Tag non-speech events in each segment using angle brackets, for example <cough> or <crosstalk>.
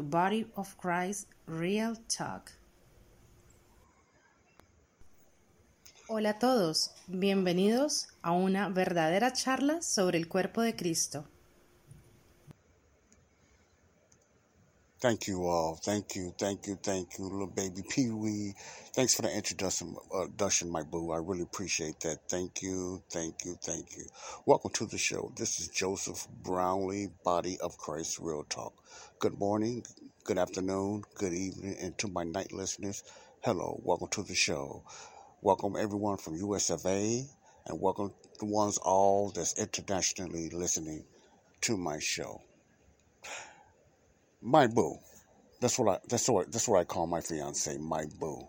Body of Christ Real Talk. Hola a todos, bienvenidos a una verdadera charla sobre el cuerpo de Cristo. Thank you all. Thank you, thank you, thank you, little baby Pee Wee. Thanks for the introduction, uh, my boo. I really appreciate that. Thank you, thank you, thank you. Welcome to the show. This is Joseph Brownlee, Body of Christ Real Talk. Good morning, good afternoon, good evening, and to my night listeners, hello. Welcome to the show. Welcome everyone from USFA, and welcome the ones all that's internationally listening to my show. My boo. That's what I that's what that's what I call my fiance, my boo.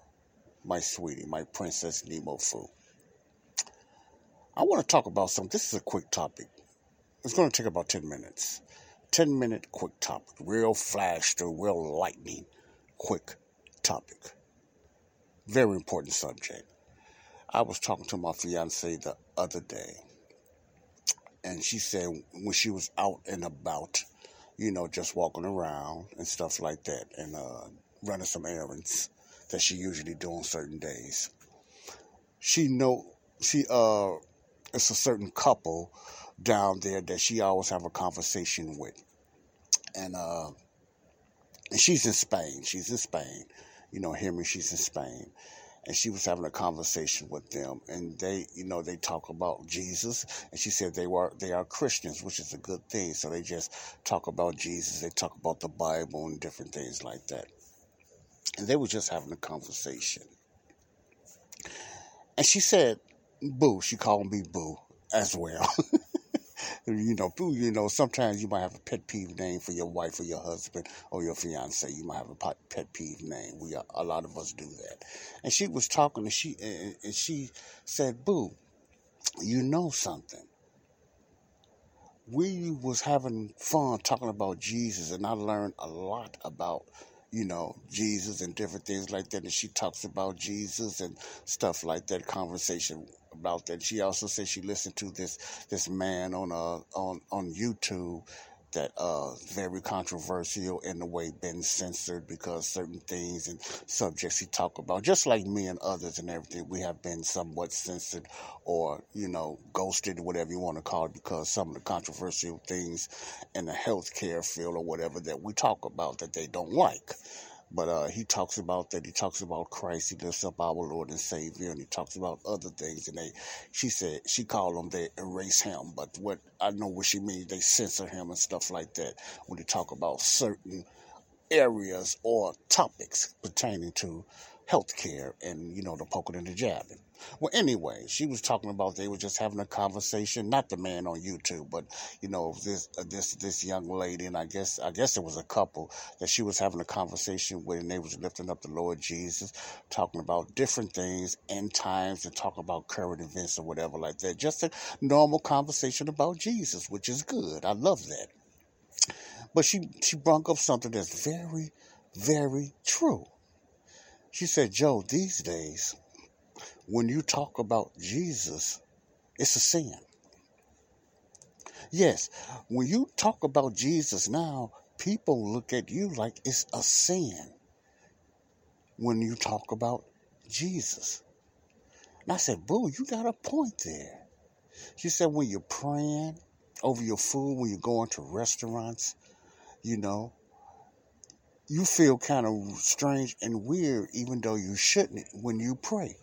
My sweetie, my princess Nemo Foo. I want to talk about something. This is a quick topic. It's going to take about 10 minutes. 10 minute quick topic. Real flash to real lightning quick topic. Very important subject. I was talking to my fiance the other day, and she said when she was out and about, you know, just walking around and stuff like that, and uh, running some errands that she usually do on certain days. She know she uh, it's a certain couple down there that she always have a conversation with, and uh, and she's in Spain. She's in Spain. You know, hear me? She's in Spain and she was having a conversation with them and they you know they talk about jesus and she said they were they are christians which is a good thing. So they just talk about jesus they talk about the bible and different things like that. And they were just having a conversation. And she said boo she called me boo as well <laughs> you know, you know, sometimes you might have a pet peeve name for your wife or your husband or your fiance. You might have a pet peeve name. We a lot of us do that. And she was talking, and she and she said, "Boo, you know something." We was having fun talking about Jesus, and I learned a lot about you know, Jesus and different things like that. And she talks about Jesus and stuff like that, conversation about that. She also said she listened to this this man on uh on on YouTube that uh very controversial in the way been censored because certain things and subjects he talk about just like me and others and everything we have been somewhat censored or you know ghosted whatever you want to call it because some of the controversial things in the healthcare field or whatever that we talk about that they don't like but uh, he talks about that. He talks about Christ. He lifts up our Lord and Savior, and he talks about other things. And they, she said, she called them they erase him. But what I know what she means, they censor him and stuff like that when they talk about certain areas or topics pertaining to healthcare and you know the poking and the jabbing. Well, anyway, she was talking about they were just having a conversation, not the man on YouTube, but you know this uh, this this young lady, and I guess I guess it was a couple that she was having a conversation with, and they was lifting up the Lord Jesus, talking about different things, end times, and talking about current events or whatever like that. Just a normal conversation about Jesus, which is good. I love that. But she she brought up something that's very, very true. She said, Joe, these days when you talk about Jesus, it's a sin. Yes, when you talk about Jesus now, people look at you like it's a sin when you talk about Jesus. And I said, Boo, you got a point there. She said, when you're praying over your food, when you're going to restaurants, you know, you feel kind of strange and weird, even though you shouldn't when you pray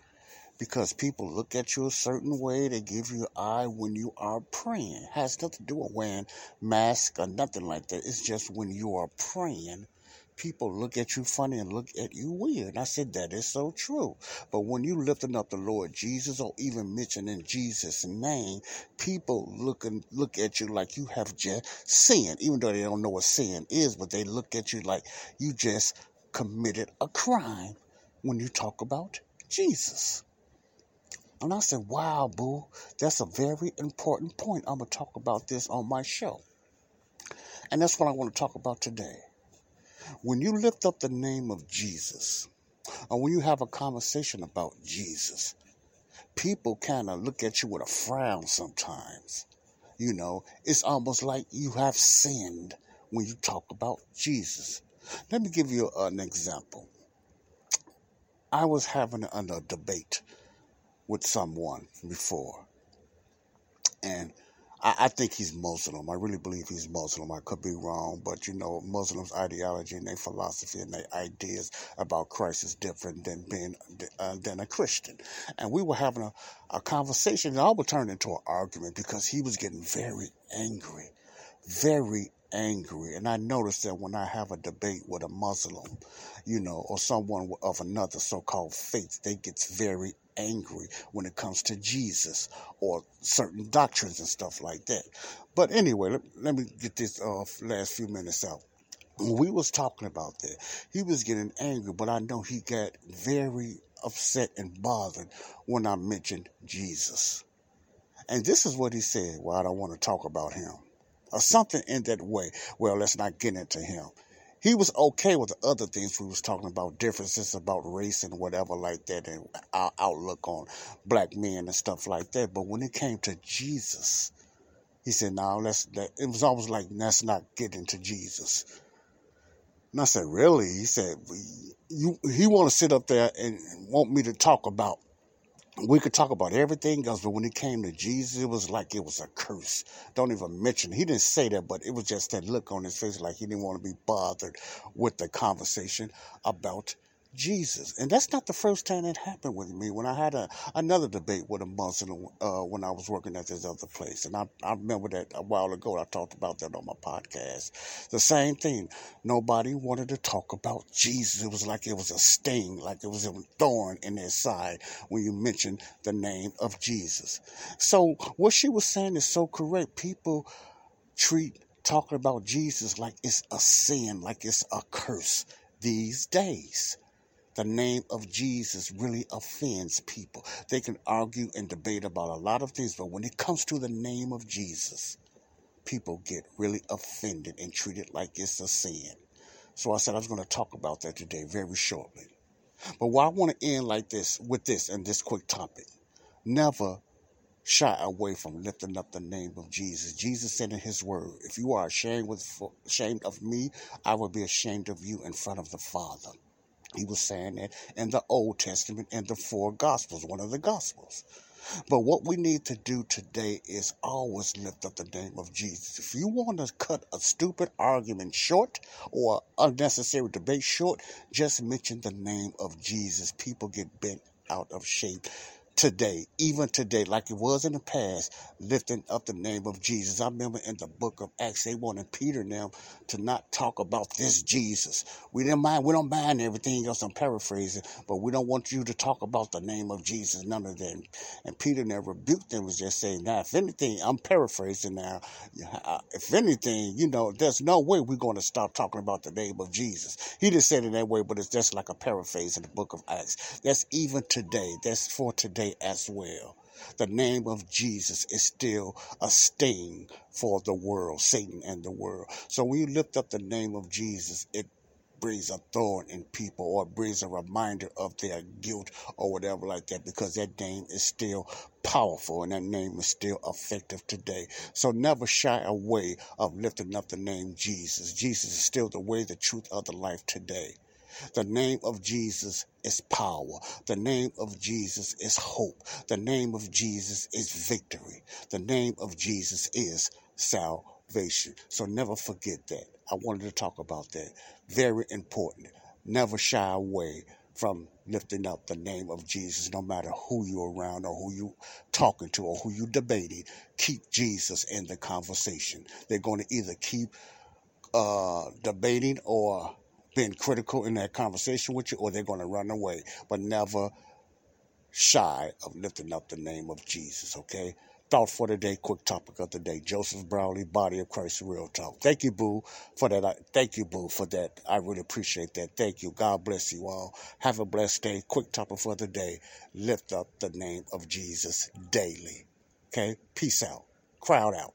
because people look at you a certain way. They give you eye when you are praying. It has nothing to do with wearing mask or nothing like that. It's just when you are praying, people look at you funny and look at you weird. And I said, that is so true. But when you lifting up the Lord Jesus or even mentioning Jesus' name, people look and look at you like you have just sinned, even though they don't know what sin is, but they look at you like you just committed a crime when you talk about Jesus. And I said, wow, boo, that's a very important point. I'm going to talk about this on my show. And that's what I want to talk about today. When you lift up the name of Jesus, or when you have a conversation about Jesus, people kind of look at you with a frown sometimes. You know, it's almost like you have sinned when you talk about Jesus. Let me give you an example. I was having a, a debate with someone before, and I, I, think he's Muslim. I really believe he's Muslim. I could be wrong, but you know, Muslims' ideology and their philosophy and their ideas about Christ is different than being uh, than a Christian. And we were having a, a conversation, and I would turn into an argument because he was getting very angry, very angry. And I noticed that when I have a debate with a Muslim, you know, or someone of another so-called faith, they gets very angry when it comes to Jesus or certain doctrines and stuff like that. But anyway, let, let me get this uh, last few minutes out. We was talking about that, he was getting angry, but I know he got very upset and bothered when I mentioned Jesus. And this is what he said. Well, I don't want to talk about him. Or something in that way. Well, let's not get into him he was okay with the other things we was talking about, differences about race and whatever like that, and our outlook on black men and stuff like that. But when it came to Jesus, he said, "Now let's." Let, it was almost like let's not get into Jesus. And I said, "Really?" He said, "You." He want to sit up there and want me to talk about we could talk about everything else, but when it came to Jesus, it was like it was a curse. Don't even mention. He didn't say that, but it was just that look on his face, like he didn't want to be bothered with the conversation about Jesus. And that's not the first time that happened with me. When I had a another debate with a Muslim uh, when I was working at this other place, and I, I remember that a while ago. I talked about that on my podcast. The same thing. Nobody wanted to talk about Jesus. It was like it was a sting, like it was a thorn in their side when you mentioned the name of Jesus. So what she was saying is so correct. People treat talking about Jesus like it's a sin, like it's a curse these days the name of Jesus really offends people. They can argue and debate about a lot of things, but when it comes to the name of Jesus, people get really offended and treat it like it's a sin. So I said I was going to talk about that today very shortly. But what I want to end like this with this and this quick topic. Never shy away from lifting up the name of Jesus. Jesus said in his word, if you are ashamed with ashamed of me, I will be ashamed of you in front of the Father. He was saying that in the Old Testament and the four Gospels, one of the Gospels. But what we need to do today is always lift up the name of Jesus. If you want to cut a stupid argument short or unnecessary debate short, just mention the name of Jesus. People get bent out of shape today, even today, like it was in the past, lifting up the name of Jesus. I remember in the book of Acts, they wanted Peter them to not talk about this Jesus. We didn't mind, we don't mind everything else, I'm paraphrasing, but we don't want you to talk about the name of Jesus, none of them. And Peter never rebuked them, was just saying, now, if anything, I'm paraphrasing now, if anything, you know, there's no way we're going to stop talking about the name of Jesus. He just said it that way, but it's just like a paraphrase in the book of Acts. That's even today. That's for today today as well. The name of Jesus is still a sting for the world, Satan and the world. So when you lift up the name of Jesus, it brings a thorn in people or brings a reminder of their guilt or whatever like that because that name is still powerful and that name is still effective today. So never shy away of lifting up the name Jesus. Jesus is still the way, the truth of the life today. The name of Jesus is power. The name of Jesus is hope. The name of Jesus is victory. The name of Jesus is salvation. So never forget that. I wanted to talk about that. Very important. Never shy away from lifting up the name of Jesus, no matter who you're around or who you're talking to or who you're debating. Keep Jesus in the conversation. They're going to either keep uh, debating or being critical in that conversation with you, or they're going to run away, but never shy of lifting up the name of Jesus, okay? Thought for the day, quick topic of the day. Joseph Brownlee, Body of Christ, Real Talk. Thank you, Boo, for that. Thank you, Boo, for that. I really appreciate that. Thank you. God bless you all. Have a blessed day. Quick topic for the day. Lift up the name of Jesus daily. Okay? Peace out. Crowd out.